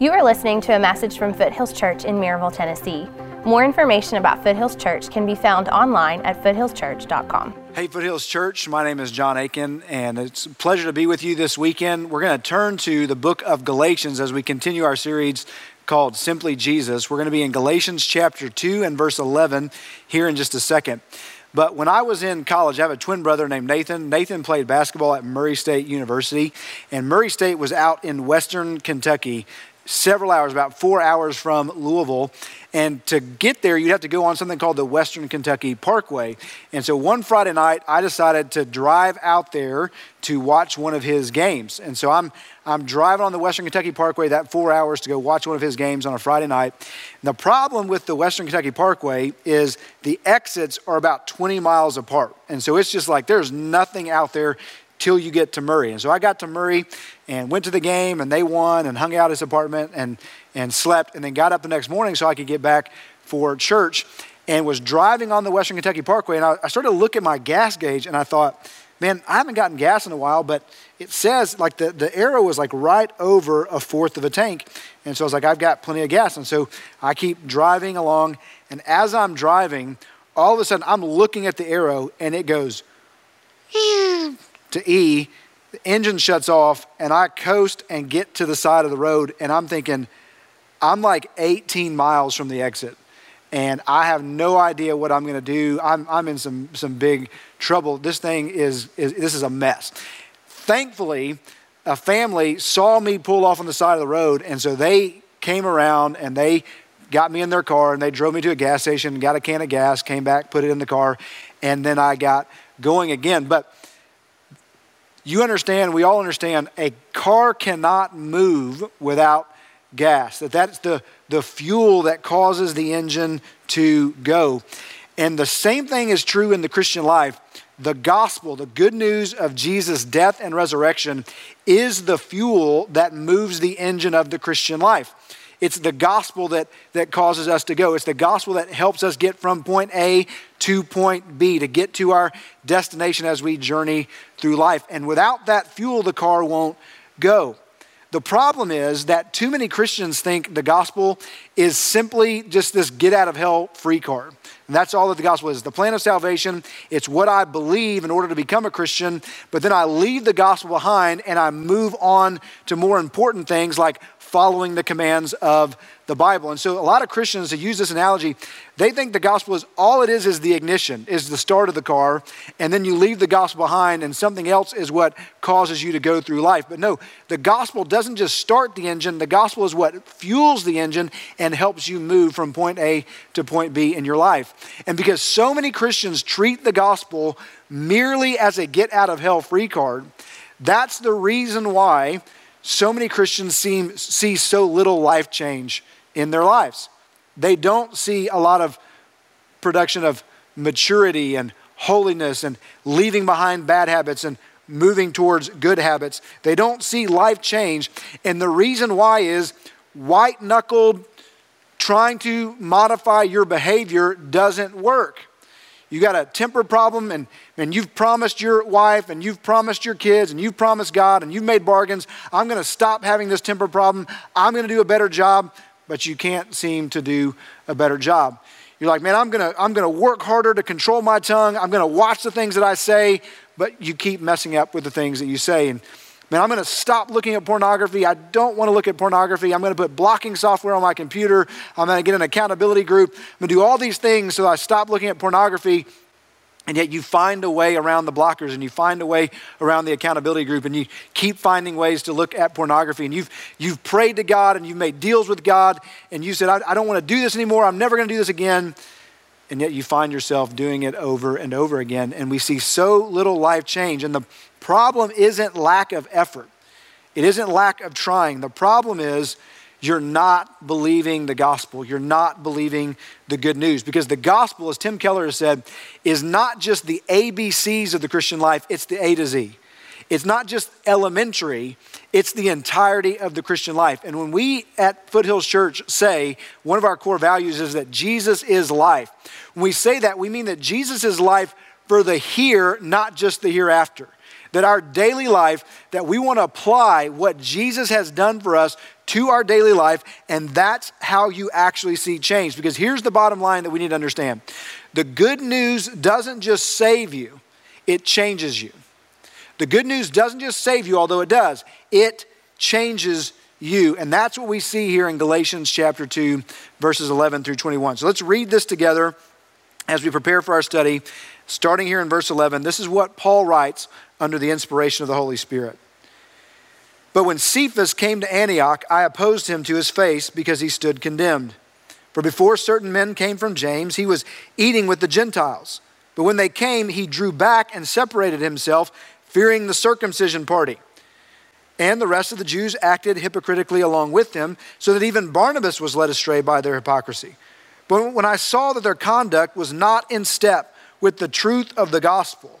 You are listening to a message from Foothills Church in Maryville, Tennessee. More information about Foothills Church can be found online at foothillschurch.com. Hey, Foothills Church, my name is John Aiken, and it's a pleasure to be with you this weekend. We're going to turn to the book of Galatians as we continue our series called Simply Jesus. We're going to be in Galatians chapter 2 and verse 11 here in just a second. But when I was in college, I have a twin brother named Nathan. Nathan played basketball at Murray State University, and Murray State was out in western Kentucky several hours, about four hours from Louisville. And to get there, you'd have to go on something called the Western Kentucky Parkway. And so one Friday night, I decided to drive out there to watch one of his games. And so I'm, I'm driving on the Western Kentucky Parkway that four hours to go watch one of his games on a Friday night. And the problem with the Western Kentucky Parkway is the exits are about 20 miles apart. And so it's just like there's nothing out there till you get to Murray. And so I got to Murray and went to the game and they won and hung out at his apartment and, and slept and then got up the next morning so I could get back for church and was driving on the Western Kentucky Parkway. And I, I started to look at my gas gauge and I thought, man, I haven't gotten gas in a while, but it says like the, the arrow was like right over a fourth of a tank. And so I was like, I've got plenty of gas. And so I keep driving along. And as I'm driving, all of a sudden I'm looking at the arrow and it goes to E, the engine shuts off, and I coast and get to the side of the road, and I'm thinking, I'm like 18 miles from the exit, and I have no idea what I'm going to do. I'm, I'm in some, some big trouble. This thing is, is, this is a mess. Thankfully, a family saw me pull off on the side of the road, and so they came around and they got me in their car and they drove me to a gas station, got a can of gas, came back, put it in the car, and then I got going again. But you understand, we all understand, a car cannot move without gas. That that's the, the fuel that causes the engine to go. And the same thing is true in the Christian life. The gospel, the good news of Jesus' death and resurrection, is the fuel that moves the engine of the Christian life. It's the gospel that, that causes us to go. It's the gospel that helps us get from point A to point B, to get to our destination as we journey through life. And without that fuel, the car won't go. The problem is that too many Christians think the gospel is simply just this get out of hell free card. And that's all that the gospel is the plan of salvation. It's what I believe in order to become a Christian, but then I leave the gospel behind and I move on to more important things like following the commands of the Bible. And so a lot of Christians that use this analogy, they think the gospel is all it is is the ignition, is the start of the car, and then you leave the gospel behind and something else is what causes you to go through life. But no, the gospel doesn't just start the engine, the gospel is what fuels the engine and helps you move from point A to point B in your life. And because so many Christians treat the gospel merely as a get out of hell free card, that's the reason why so many Christians seem, see so little life change in their lives. They don't see a lot of production of maturity and holiness and leaving behind bad habits and moving towards good habits. They don't see life change. And the reason why is white knuckled trying to modify your behavior doesn't work you got a temper problem and, and you've promised your wife and you've promised your kids and you've promised God and you've made bargains. I'm going to stop having this temper problem. I'm going to do a better job, but you can't seem to do a better job. You're like, man, I'm going to I'm going to work harder to control my tongue. I'm going to watch the things that I say, but you keep messing up with the things that you say. And Man, I'm going to stop looking at pornography. I don't want to look at pornography. I'm going to put blocking software on my computer. I'm going to get an accountability group. I'm going to do all these things so I stop looking at pornography. And yet you find a way around the blockers and you find a way around the accountability group and you keep finding ways to look at pornography. And you've, you've prayed to God and you've made deals with God and you said, I, I don't want to do this anymore. I'm never going to do this again. And yet you find yourself doing it over and over again. And we see so little life change. And the problem isn't lack of effort, it isn't lack of trying. The problem is you're not believing the gospel. You're not believing the good news. Because the gospel, as Tim Keller has said, is not just the ABCs of the Christian life, it's the A to Z. It's not just elementary, it's the entirety of the Christian life. And when we at Foothills Church say one of our core values is that Jesus is life, when we say that, we mean that Jesus is life for the here, not just the hereafter that our daily life, that we want to apply what Jesus has done for us to our daily life, and that's how you actually see change. Because here's the bottom line that we need to understand the good news doesn't just save you, it changes you. The good news doesn't just save you, although it does, it changes you. And that's what we see here in Galatians chapter 2, verses 11 through 21. So let's read this together as we prepare for our study. Starting here in verse 11, this is what Paul writes under the inspiration of the Holy Spirit. But when Cephas came to Antioch, I opposed him to his face because he stood condemned. For before certain men came from James, he was eating with the Gentiles. But when they came, he drew back and separated himself, fearing the circumcision party. And the rest of the Jews acted hypocritically along with them, so that even Barnabas was led astray by their hypocrisy. But when I saw that their conduct was not in step with the truth of the gospel,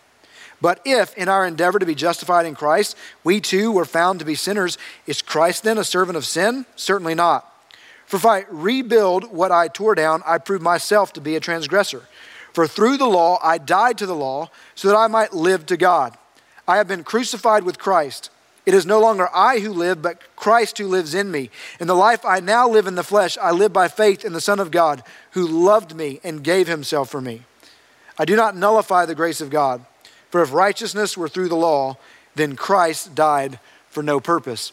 But if, in our endeavor to be justified in Christ, we too were found to be sinners, is Christ then a servant of sin? Certainly not. For if I rebuild what I tore down, I prove myself to be a transgressor. For through the law I died to the law, so that I might live to God. I have been crucified with Christ. It is no longer I who live, but Christ who lives in me. In the life I now live in the flesh, I live by faith in the Son of God, who loved me and gave himself for me. I do not nullify the grace of God. For if righteousness were through the law, then Christ died for no purpose.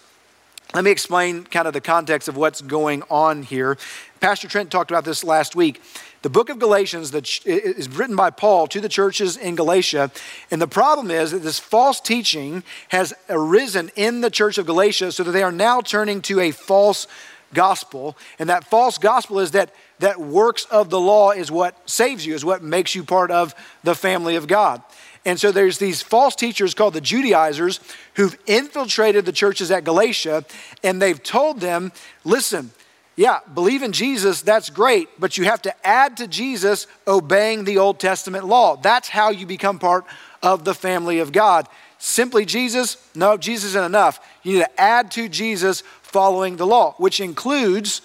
Let me explain kind of the context of what's going on here. Pastor Trent talked about this last week. The book of Galatians that is written by Paul to the churches in Galatia. And the problem is that this false teaching has arisen in the church of Galatia so that they are now turning to a false gospel. And that false gospel is that, that works of the law is what saves you, is what makes you part of the family of God. And so there's these false teachers called the Judaizers who've infiltrated the churches at Galatia and they've told them, listen, yeah, believe in Jesus, that's great, but you have to add to Jesus obeying the Old Testament law. That's how you become part of the family of God. Simply Jesus? No, Jesus isn't enough. You need to add to Jesus following the law, which includes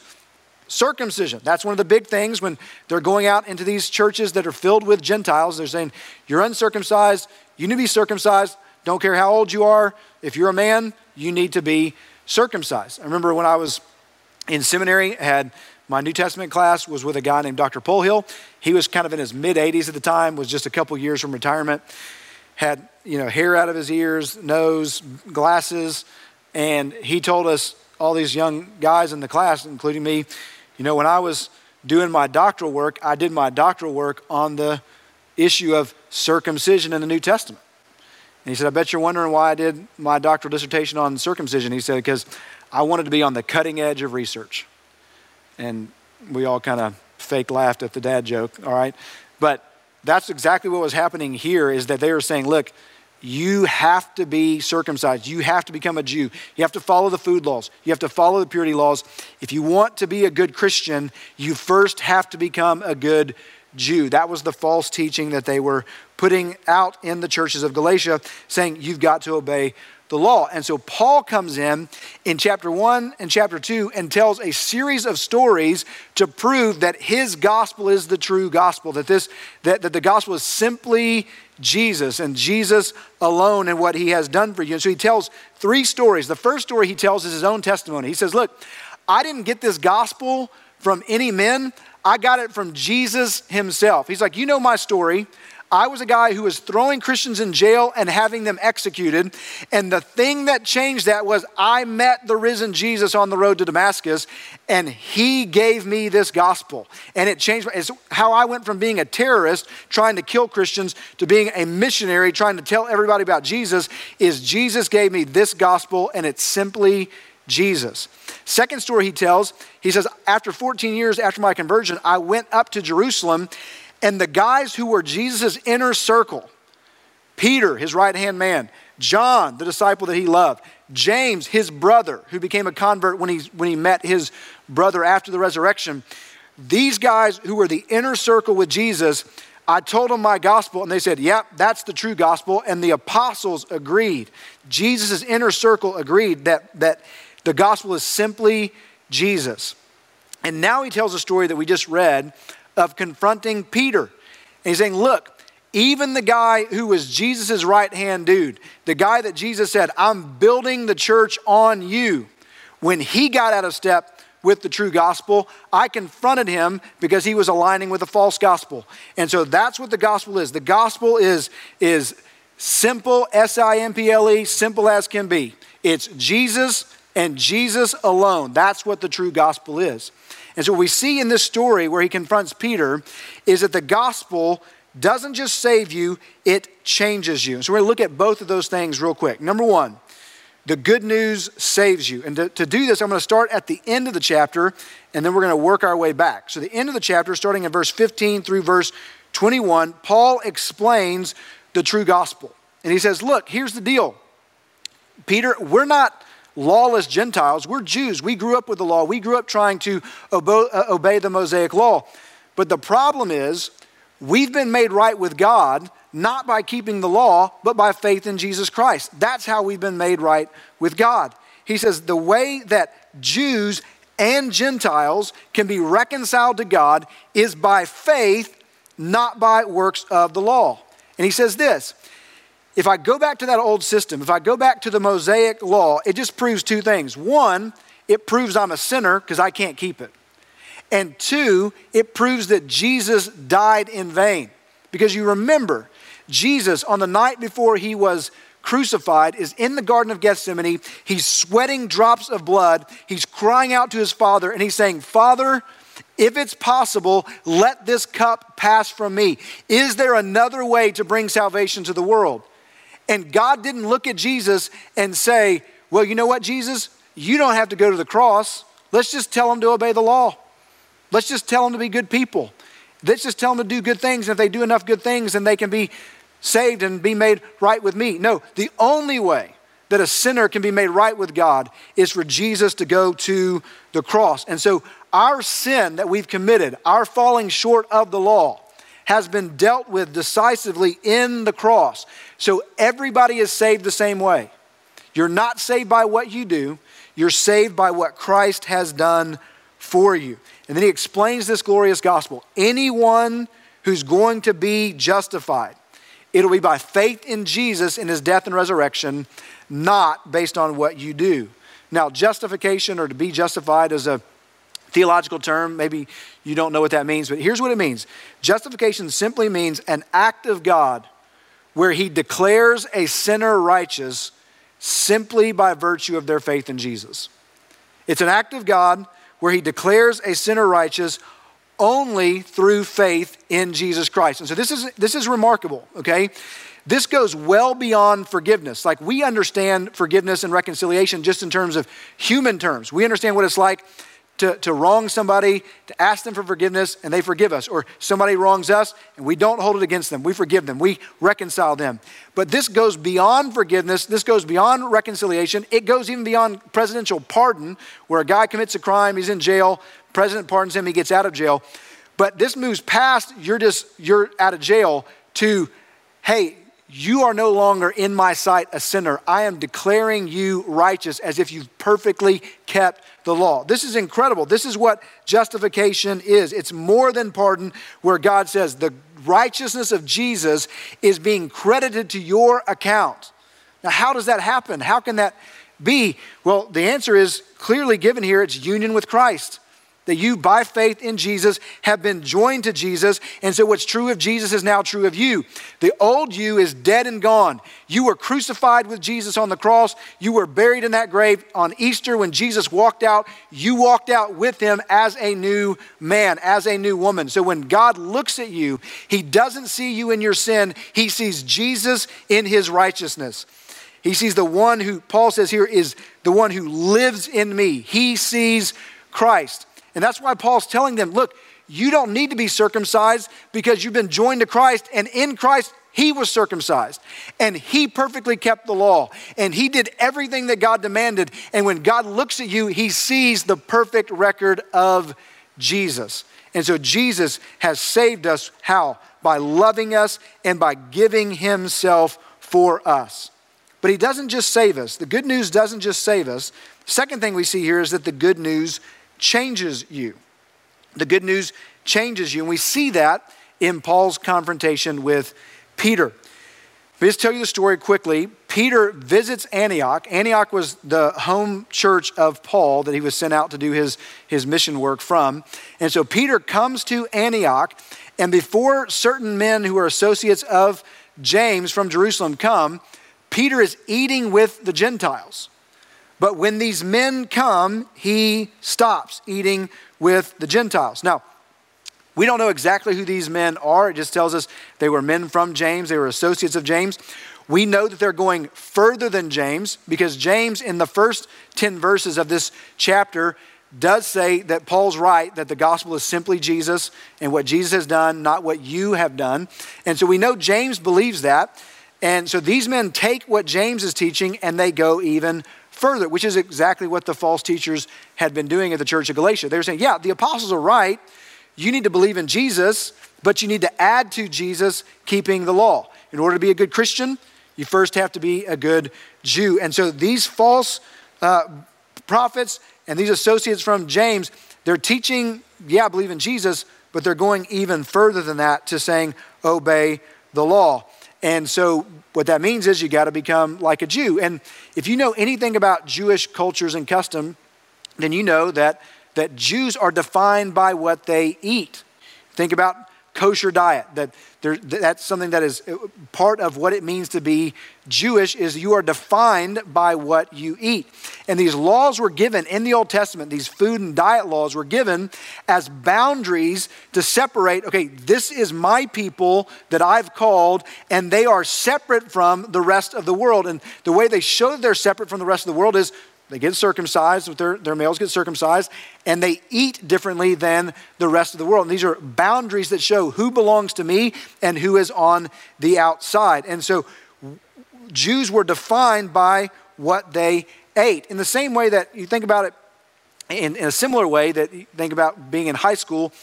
circumcision. That's one of the big things when they're going out into these churches that are filled with Gentiles. They're saying, You're uncircumcised, you need to be circumcised. Don't care how old you are. If you're a man, you need to be circumcised. I remember when I was in seminary, I had my New Testament class was with a guy named Dr. Polhill. He was kind of in his mid 80s at the time, was just a couple years from retirement, had you know hair out of his ears, nose, glasses, and he told us all these young guys in the class, including me, you know, when I was doing my doctoral work, I did my doctoral work on the issue of circumcision in the New Testament. And he said, I bet you're wondering why I did my doctoral dissertation on circumcision. He said, because I wanted to be on the cutting edge of research. And we all kind of fake laughed at the dad joke, all right? But that's exactly what was happening here is that they were saying, look, you have to be circumcised. You have to become a Jew. You have to follow the food laws. You have to follow the purity laws. If you want to be a good Christian, you first have to become a good Jew. That was the false teaching that they were putting out in the churches of Galatia, saying you've got to obey the law. And so Paul comes in in chapter 1 and chapter 2 and tells a series of stories to prove that his gospel is the true gospel, that this that, that the gospel is simply Jesus and Jesus alone and what he has done for you. And so he tells three stories. The first story he tells is his own testimony. He says, Look, I didn't get this gospel from any men. I got it from Jesus himself. He's like, You know my story. I was a guy who was throwing Christians in jail and having them executed. And the thing that changed that was I met the risen Jesus on the road to Damascus, and he gave me this gospel. And it changed. It's how I went from being a terrorist trying to kill Christians to being a missionary trying to tell everybody about Jesus. Is Jesus gave me this gospel, and it's simply Jesus. Second story he tells, he says, After 14 years after my conversion, I went up to Jerusalem and the guys who were Jesus' inner circle Peter, his right hand man, John, the disciple that he loved, James, his brother, who became a convert when he, when he met his brother after the resurrection, these guys who were the inner circle with Jesus, I told them my gospel, and they said, Yep, that's the true gospel. And the apostles agreed. Jesus' inner circle agreed that, that the gospel is simply Jesus. And now he tells a story that we just read of confronting Peter. And he's saying, Look, even the guy who was Jesus' right hand dude, the guy that Jesus said, I'm building the church on you, when he got out of step with the true gospel, I confronted him because he was aligning with a false gospel. And so that's what the gospel is. The gospel is, is simple, S I M P L E, simple as can be. It's Jesus and Jesus alone. That's what the true gospel is. And so what we see in this story where he confronts Peter is that the gospel doesn't just save you, it changes you. So we're going to look at both of those things real quick. Number one, the good news saves you. And to, to do this, I'm going to start at the end of the chapter, and then we're going to work our way back. So, the end of the chapter, starting in verse 15 through verse 21, Paul explains the true gospel. And he says, Look, here's the deal. Peter, we're not lawless Gentiles. We're Jews. We grew up with the law. We grew up trying to obey, uh, obey the Mosaic law. But the problem is, we've been made right with God not by keeping the law, but by faith in Jesus Christ. That's how we've been made right with God. He says the way that Jews and Gentiles can be reconciled to God is by faith, not by works of the law. And he says this if I go back to that old system, if I go back to the Mosaic law, it just proves two things. One, it proves I'm a sinner because I can't keep it. And two, it proves that Jesus died in vain. Because you remember, Jesus, on the night before he was crucified, is in the Garden of Gethsemane. He's sweating drops of blood. He's crying out to his Father, and he's saying, Father, if it's possible, let this cup pass from me. Is there another way to bring salvation to the world? And God didn't look at Jesus and say, Well, you know what, Jesus? You don't have to go to the cross. Let's just tell them to obey the law. Let's just tell them to be good people. Let's just tell them to do good things. And if they do enough good things, then they can be saved and be made right with me. No, the only way that a sinner can be made right with God is for Jesus to go to the cross. And so our sin that we've committed, our falling short of the law, has been dealt with decisively in the cross. So everybody is saved the same way. You're not saved by what you do, you're saved by what Christ has done for you. And then he explains this glorious gospel. Anyone who's going to be justified, it'll be by faith in Jesus in his death and resurrection, not based on what you do. Now, justification or to be justified is a theological term. Maybe you don't know what that means, but here's what it means justification simply means an act of God where he declares a sinner righteous simply by virtue of their faith in Jesus. It's an act of God where he declares a sinner righteous only through faith in Jesus Christ. And so this is this is remarkable, okay? This goes well beyond forgiveness. Like we understand forgiveness and reconciliation just in terms of human terms. We understand what it's like to, to wrong somebody, to ask them for forgiveness, and they forgive us. Or somebody wrongs us, and we don't hold it against them. We forgive them. We reconcile them. But this goes beyond forgiveness. This goes beyond reconciliation. It goes even beyond presidential pardon, where a guy commits a crime, he's in jail, president pardons him, he gets out of jail. But this moves past you're just you're out of jail to, hey, you are no longer in my sight a sinner. I am declaring you righteous as if you've perfectly kept the law. This is incredible. This is what justification is. It's more than pardon, where God says the righteousness of Jesus is being credited to your account. Now, how does that happen? How can that be? Well, the answer is clearly given here it's union with Christ that you, by faith in Jesus, have been joined to Jesus. And so, what's true of Jesus is now true of you. The old you is dead and gone. You were crucified with Jesus on the cross. You were buried in that grave on Easter when Jesus walked out. You walked out with him as a new man, as a new woman. So, when God looks at you, he doesn't see you in your sin, he sees Jesus in his righteousness. He sees the one who, Paul says here, is the one who lives in me. He sees Christ. And that's why Paul's telling them, look, you don't need to be circumcised because you've been joined to Christ, and in Christ, he was circumcised and he perfectly kept the law and he did everything that God demanded. And when God looks at you, he sees the perfect record of Jesus. And so Jesus has saved us how? By loving us and by giving himself for us. But he doesn't just save us. The good news doesn't just save us. Second thing we see here is that the good news changes you. The good news changes you. And we see that in Paul's confrontation with Peter. Let me just tell you the story quickly. Peter visits Antioch. Antioch was the home church of Paul that he was sent out to do his, his mission work from. And so Peter comes to Antioch, and before certain men who are associates of James from Jerusalem come, Peter is eating with the Gentiles. But when these men come, he stops eating with the Gentiles. Now, we don't know exactly who these men are. It just tells us they were men from James, they were associates of James. We know that they're going further than James because James, in the first 10 verses of this chapter, does say that Paul's right, that the gospel is simply Jesus and what Jesus has done, not what you have done. And so we know James believes that. And so these men take what James is teaching and they go even further, which is exactly what the false teachers had been doing at the church of Galatia. They were saying, yeah, the apostles are right you need to believe in Jesus, but you need to add to Jesus keeping the law. In order to be a good Christian, you first have to be a good Jew. And so these false uh, prophets and these associates from James, they're teaching, yeah, believe in Jesus, but they're going even further than that to saying, obey the law. And so what that means is you got to become like a Jew. And if you know anything about Jewish cultures and custom, then you know that that Jews are defined by what they eat. Think about kosher diet that there, that's something that is uh, part of what it means to be jewish is you are defined by what you eat. And these laws were given in the old testament these food and diet laws were given as boundaries to separate okay this is my people that i've called and they are separate from the rest of the world. And the way they show they're separate from the rest of the world is they get circumcised, their, their males get circumcised, and they eat differently than the rest of the world. And these are boundaries that show who belongs to me and who is on the outside. And so Jews were defined by what they ate. In the same way that you think about it, in, in a similar way that you think about being in high school,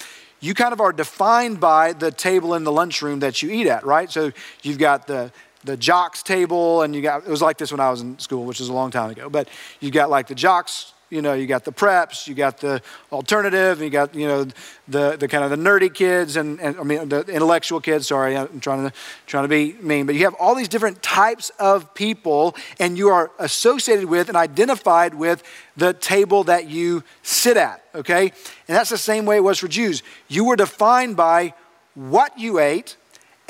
you kind of are defined by the table in the lunchroom that you eat at, right? So you've got the the jocks table, and you got, it was like this when I was in school, which is a long time ago, but you got like the jocks, you know, you got the preps, you got the alternative, you got, you know, the, the kind of the nerdy kids and, and I mean, the intellectual kids, sorry, I'm trying to, trying to be mean, but you have all these different types of people and you are associated with and identified with the table that you sit at, okay? And that's the same way it was for Jews. You were defined by what you ate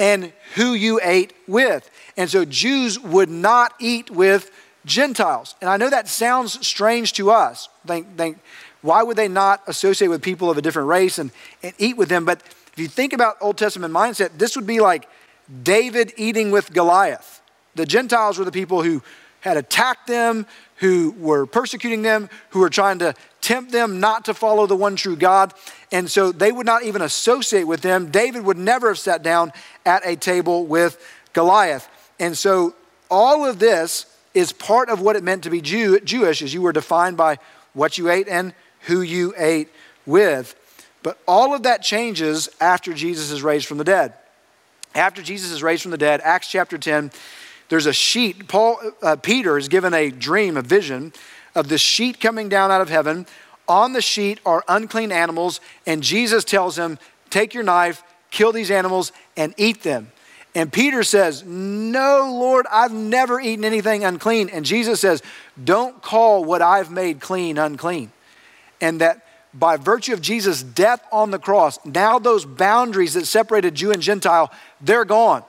and who you ate with. And so Jews would not eat with Gentiles. And I know that sounds strange to us. Think, think, why would they not associate with people of a different race and, and eat with them? But if you think about Old Testament mindset, this would be like David eating with Goliath. The Gentiles were the people who had attacked them, who were persecuting them, who were trying to tempt them not to follow the one true God. And so they would not even associate with them. David would never have sat down at a table with Goliath. And so all of this is part of what it meant to be Jew, Jewish, as you were defined by what you ate and who you ate with. But all of that changes after Jesus is raised from the dead. After Jesus is raised from the dead, Acts chapter 10, there's a sheet. Paul, uh, Peter is given a dream, a vision of the sheet coming down out of heaven. On the sheet are unclean animals, and Jesus tells him, Take your knife, kill these animals, and eat them. And Peter says, No, Lord, I've never eaten anything unclean. And Jesus says, Don't call what I've made clean unclean. And that by virtue of Jesus' death on the cross, now those boundaries that separated Jew and Gentile, they're gone.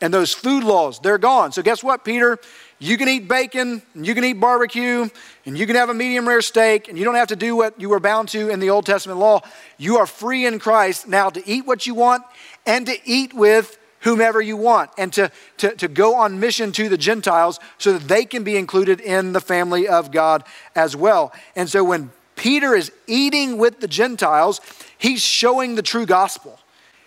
And those food laws, they're gone. So, guess what, Peter? You can eat bacon, and you can eat barbecue, and you can have a medium rare steak, and you don't have to do what you were bound to in the Old Testament law. You are free in Christ now to eat what you want and to eat with whomever you want and to, to, to go on mission to the Gentiles so that they can be included in the family of God as well. And so when Peter is eating with the Gentiles, he's showing the true gospel.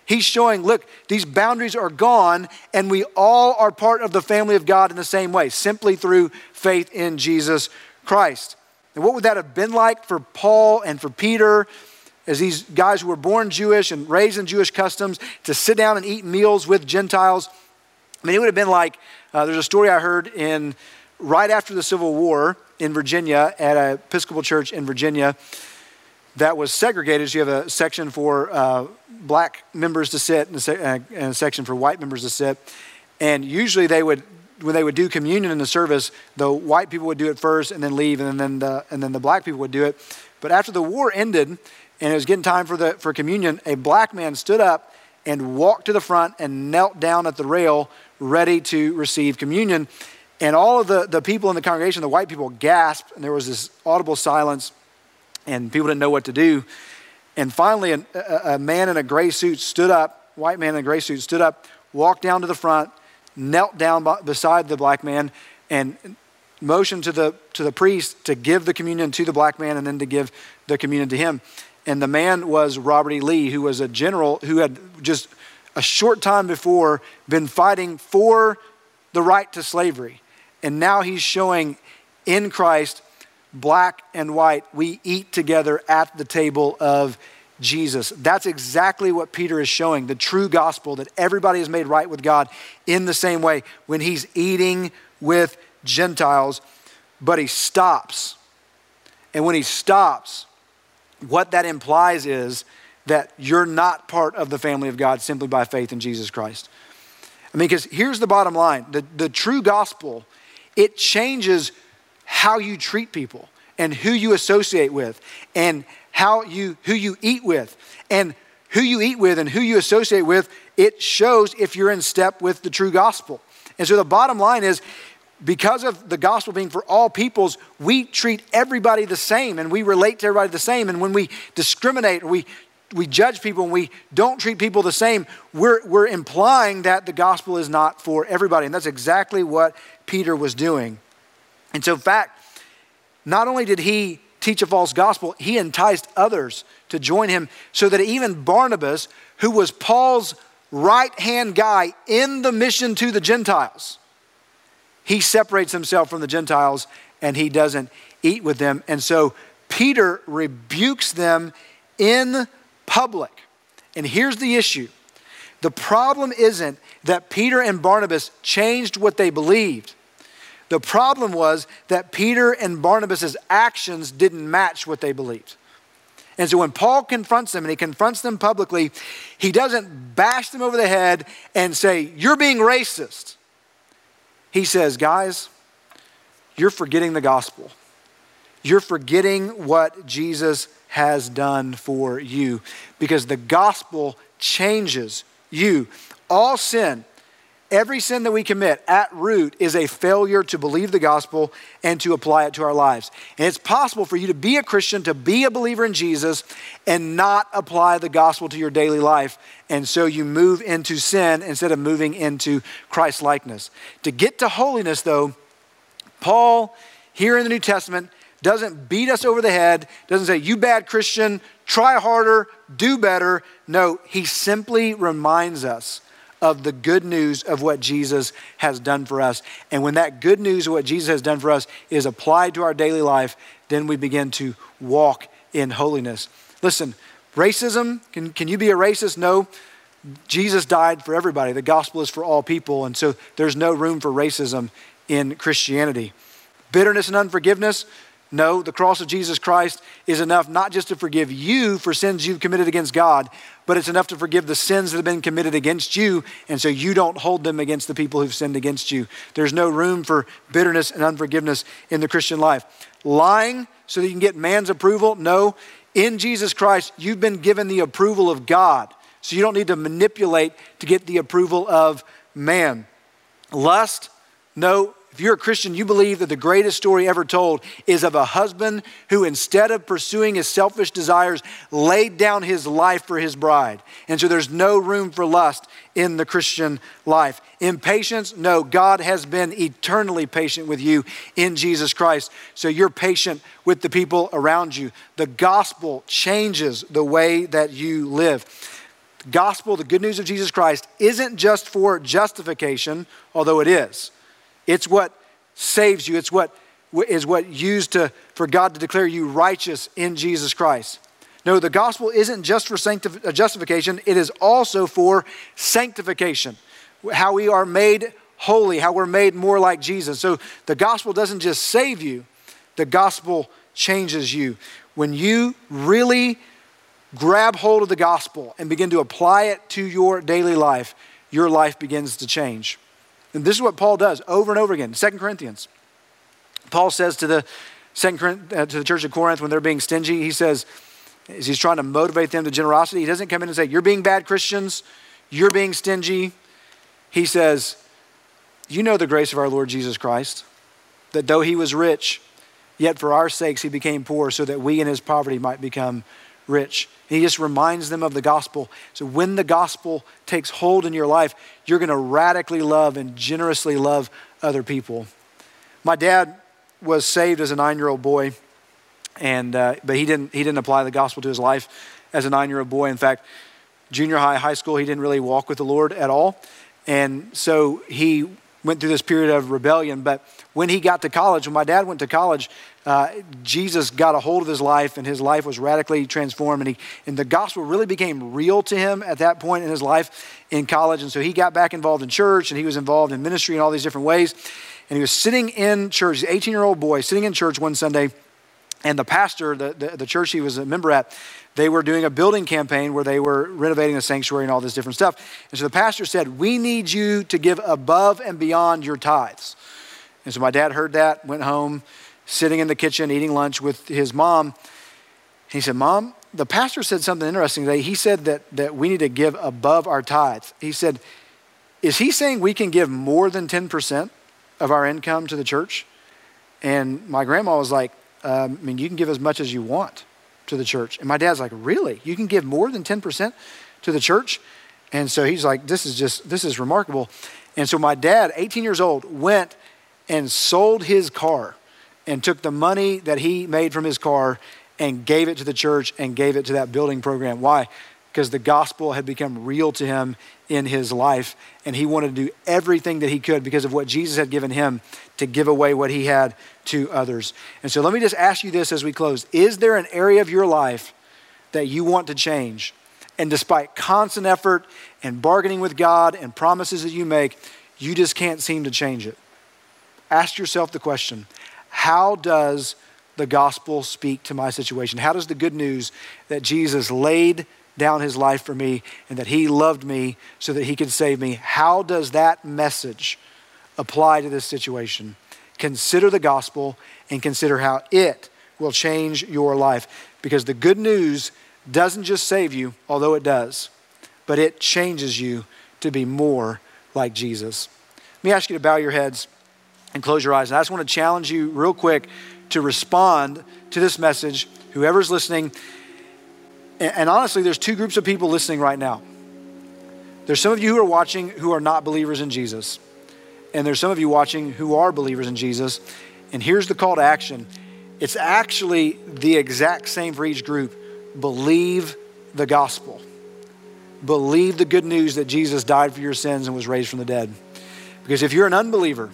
He's showing, look, these boundaries are gone, and we all are part of the family of God in the same way, simply through faith in Jesus Christ. And what would that have been like for Paul and for Peter, as these guys who were born Jewish and raised in Jewish customs, to sit down and eat meals with Gentiles? I mean, it would have been like uh, there's a story I heard in right after the Civil War in Virginia at an Episcopal church in Virginia that was segregated. So you have a section for uh, black members to sit se- uh, a section for white members to sit. And usually they would, when they would do communion in the service, the white people would do it first and then leave, and then the, and then the black people would do it. But after the war ended and it was getting time for, the, for communion, a black man stood up and walked to the front and knelt down at the rail ready to receive communion. And all of the, the people in the congregation, the white people, gasped, and there was this audible silence, and people didn't know what to do. And finally, a, a, man in a gray suit stood up, white man in a gray suit stood up, walked down to the front, knelt down by, beside the black man, and motioned to the, to the priest to give the communion to the black man and then to give the communion to him. And the man was Robert E. Lee, who was a general who had just a short time before been fighting for the right to slavery. And now he's showing in Christ, black and white, we eat together at the table of Jesus. That's exactly what Peter is showing the true gospel that everybody is made right with God in the same way when he's eating with Gentiles, but he stops. And when he stops, what that implies is that you're not part of the family of God simply by faith in Jesus Christ. I mean, because here's the bottom line the, the true gospel, it changes how you treat people and who you associate with and how you who you eat with and who you eat with and who you associate with it shows if you're in step with the true gospel and so the bottom line is because of the gospel being for all peoples, we treat everybody the same and we relate to everybody the same. And when we discriminate we we judge people and we don't treat people the same, we're, we're implying that the gospel is not for everybody. And that's exactly what Peter was doing. And so, in fact, not only did he teach a false gospel, he enticed others to join him so that even Barnabas, who was Paul's right hand guy in the mission to the Gentiles, he separates himself from the Gentiles and he doesn't eat with them. And so Peter rebukes them in public. And here's the issue the problem isn't that Peter and Barnabas changed what they believed. The problem was that Peter and Barnabas' actions didn't match what they believed. And so when Paul confronts them and he confronts them publicly, he doesn't bash them over the head and say, You're being racist. He says, Guys, you're forgetting the gospel. You're forgetting what Jesus has done for you because the gospel changes you. All sin, every sin that we commit at root is a failure to believe the gospel and to apply it to our lives. And it's possible for you to be a Christian, to be a believer in Jesus, and not apply the gospel to your daily life. And so you move into sin instead of moving into Christ likeness. To get to holiness, though, Paul, here in the New Testament, doesn't beat us over the head, doesn't say, you bad Christian, try harder, do better. No, he simply reminds us of the good news of what Jesus has done for us. And when that good news of what Jesus has done for us is applied to our daily life, then we begin to walk in holiness. Listen, racism, can, can you be a racist? No. Jesus died for everybody. The gospel is for all people. And so there's no room for racism in Christianity. Bitterness and unforgiveness, no, the cross of Jesus Christ is enough not just to forgive you for sins you've committed against God, but it's enough to forgive the sins that have been committed against you, and so you don't hold them against the people who've sinned against you. There's no room for bitterness and unforgiveness in the Christian life. Lying so that you can get man's approval? No. In Jesus Christ, you've been given the approval of God, so you don't need to manipulate to get the approval of man. Lust? No if you're a Christian, you believe that the greatest story ever told is of a husband who, instead of pursuing his selfish desires, laid down his life for his bride. And so there's no room for lust in the Christian life. Impatience, no, God has been eternally patient with you in Jesus Christ. So you're patient with the people around you. The gospel changes the way that you live. The gospel, the good news of Jesus Christ, isn't just for justification, although it is. It's what saves you. It's what is what used to, for God to declare you righteous in Jesus Christ. No, the gospel isn't just for sanctif- uh, justification, it is also for sanctification. How we are made holy, how we're made more like Jesus. So the gospel doesn't just save you, the gospel changes you. When you really grab hold of the gospel and begin to apply it to your daily life, your life begins to change. And this is what Paul does over and over again. Second Corinthians. Paul says to the uh, to the church of Corinth when they're being stingy, he says, as he's trying to motivate them to generosity, he doesn't come in and say, You're being bad Christians, you're being stingy. He says, You know the grace of our Lord Jesus Christ, that though he was rich, yet for our sakes he became poor, so that we in his poverty might become rich. And he just reminds them of the gospel. So when the gospel takes hold in your life, you're going to radically love and generously love other people. My dad was saved as a nine year old boy, and, uh, but he didn't, he didn't apply the gospel to his life as a nine year old boy. In fact, junior high, high school, he didn't really walk with the Lord at all. And so he went through this period of rebellion. But when he got to college, when my dad went to college, uh, Jesus got a hold of his life and his life was radically transformed. And, he, and the gospel really became real to him at that point in his life in college. And so he got back involved in church and he was involved in ministry in all these different ways. And he was sitting in church, 18 year old boy, sitting in church one Sunday. And the pastor, the, the, the church he was a member at, they were doing a building campaign where they were renovating the sanctuary and all this different stuff. And so the pastor said, We need you to give above and beyond your tithes. And so my dad heard that, went home, sitting in the kitchen eating lunch with his mom. He said, Mom, the pastor said something interesting today. He said that, that we need to give above our tithes. He said, Is he saying we can give more than 10% of our income to the church? And my grandma was like, um, I mean, you can give as much as you want to the church. And my dad's like, Really? You can give more than 10% to the church? And so he's like, This is just, this is remarkable. And so my dad, 18 years old, went and sold his car and took the money that he made from his car and gave it to the church and gave it to that building program. Why? Because the gospel had become real to him in his life, and he wanted to do everything that he could because of what Jesus had given him to give away what he had to others. And so let me just ask you this as we close Is there an area of your life that you want to change? And despite constant effort and bargaining with God and promises that you make, you just can't seem to change it. Ask yourself the question how does the gospel speak to my situation? How does the good news that Jesus laid down his life for me and that he loved me so that he could save me, how does that message apply to this situation? Consider the gospel and consider how it will change your life. Because the good news doesn't just save you, although it does, but it changes you to be more like Jesus. Let me ask you to bow your heads and close your eyes. And I just want to challenge you real quick to respond to this message, whoever's listening. And honestly, there's two groups of people listening right now. There's some of you who are watching who are not believers in Jesus. And there's some of you watching who are believers in Jesus. And here's the call to action it's actually the exact same for each group. Believe the gospel. Believe the good news that Jesus died for your sins and was raised from the dead. Because if you're an unbeliever,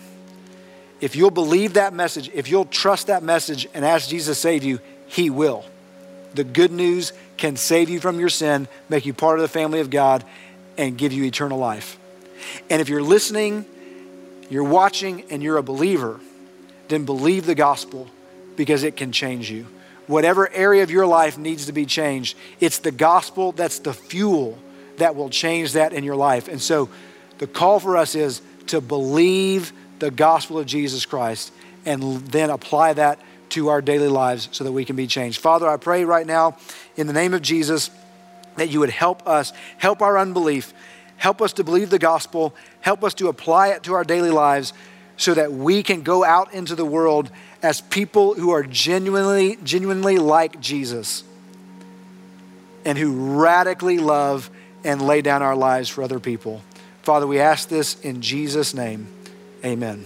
if you'll believe that message, if you'll trust that message and ask Jesus to save you, He will. The good news can save you from your sin, make you part of the family of God, and give you eternal life. And if you're listening, you're watching, and you're a believer, then believe the gospel because it can change you. Whatever area of your life needs to be changed, it's the gospel that's the fuel that will change that in your life. And so the call for us is to believe the gospel of Jesus Christ and then apply that to our daily lives so that we can be changed. Father, I pray right now in the name of Jesus that you would help us, help our unbelief, help us to believe the gospel, help us to apply it to our daily lives so that we can go out into the world as people who are genuinely, genuinely like Jesus and who radically love and lay down our lives for other people. Father, we ask this in Jesus' name. Amen.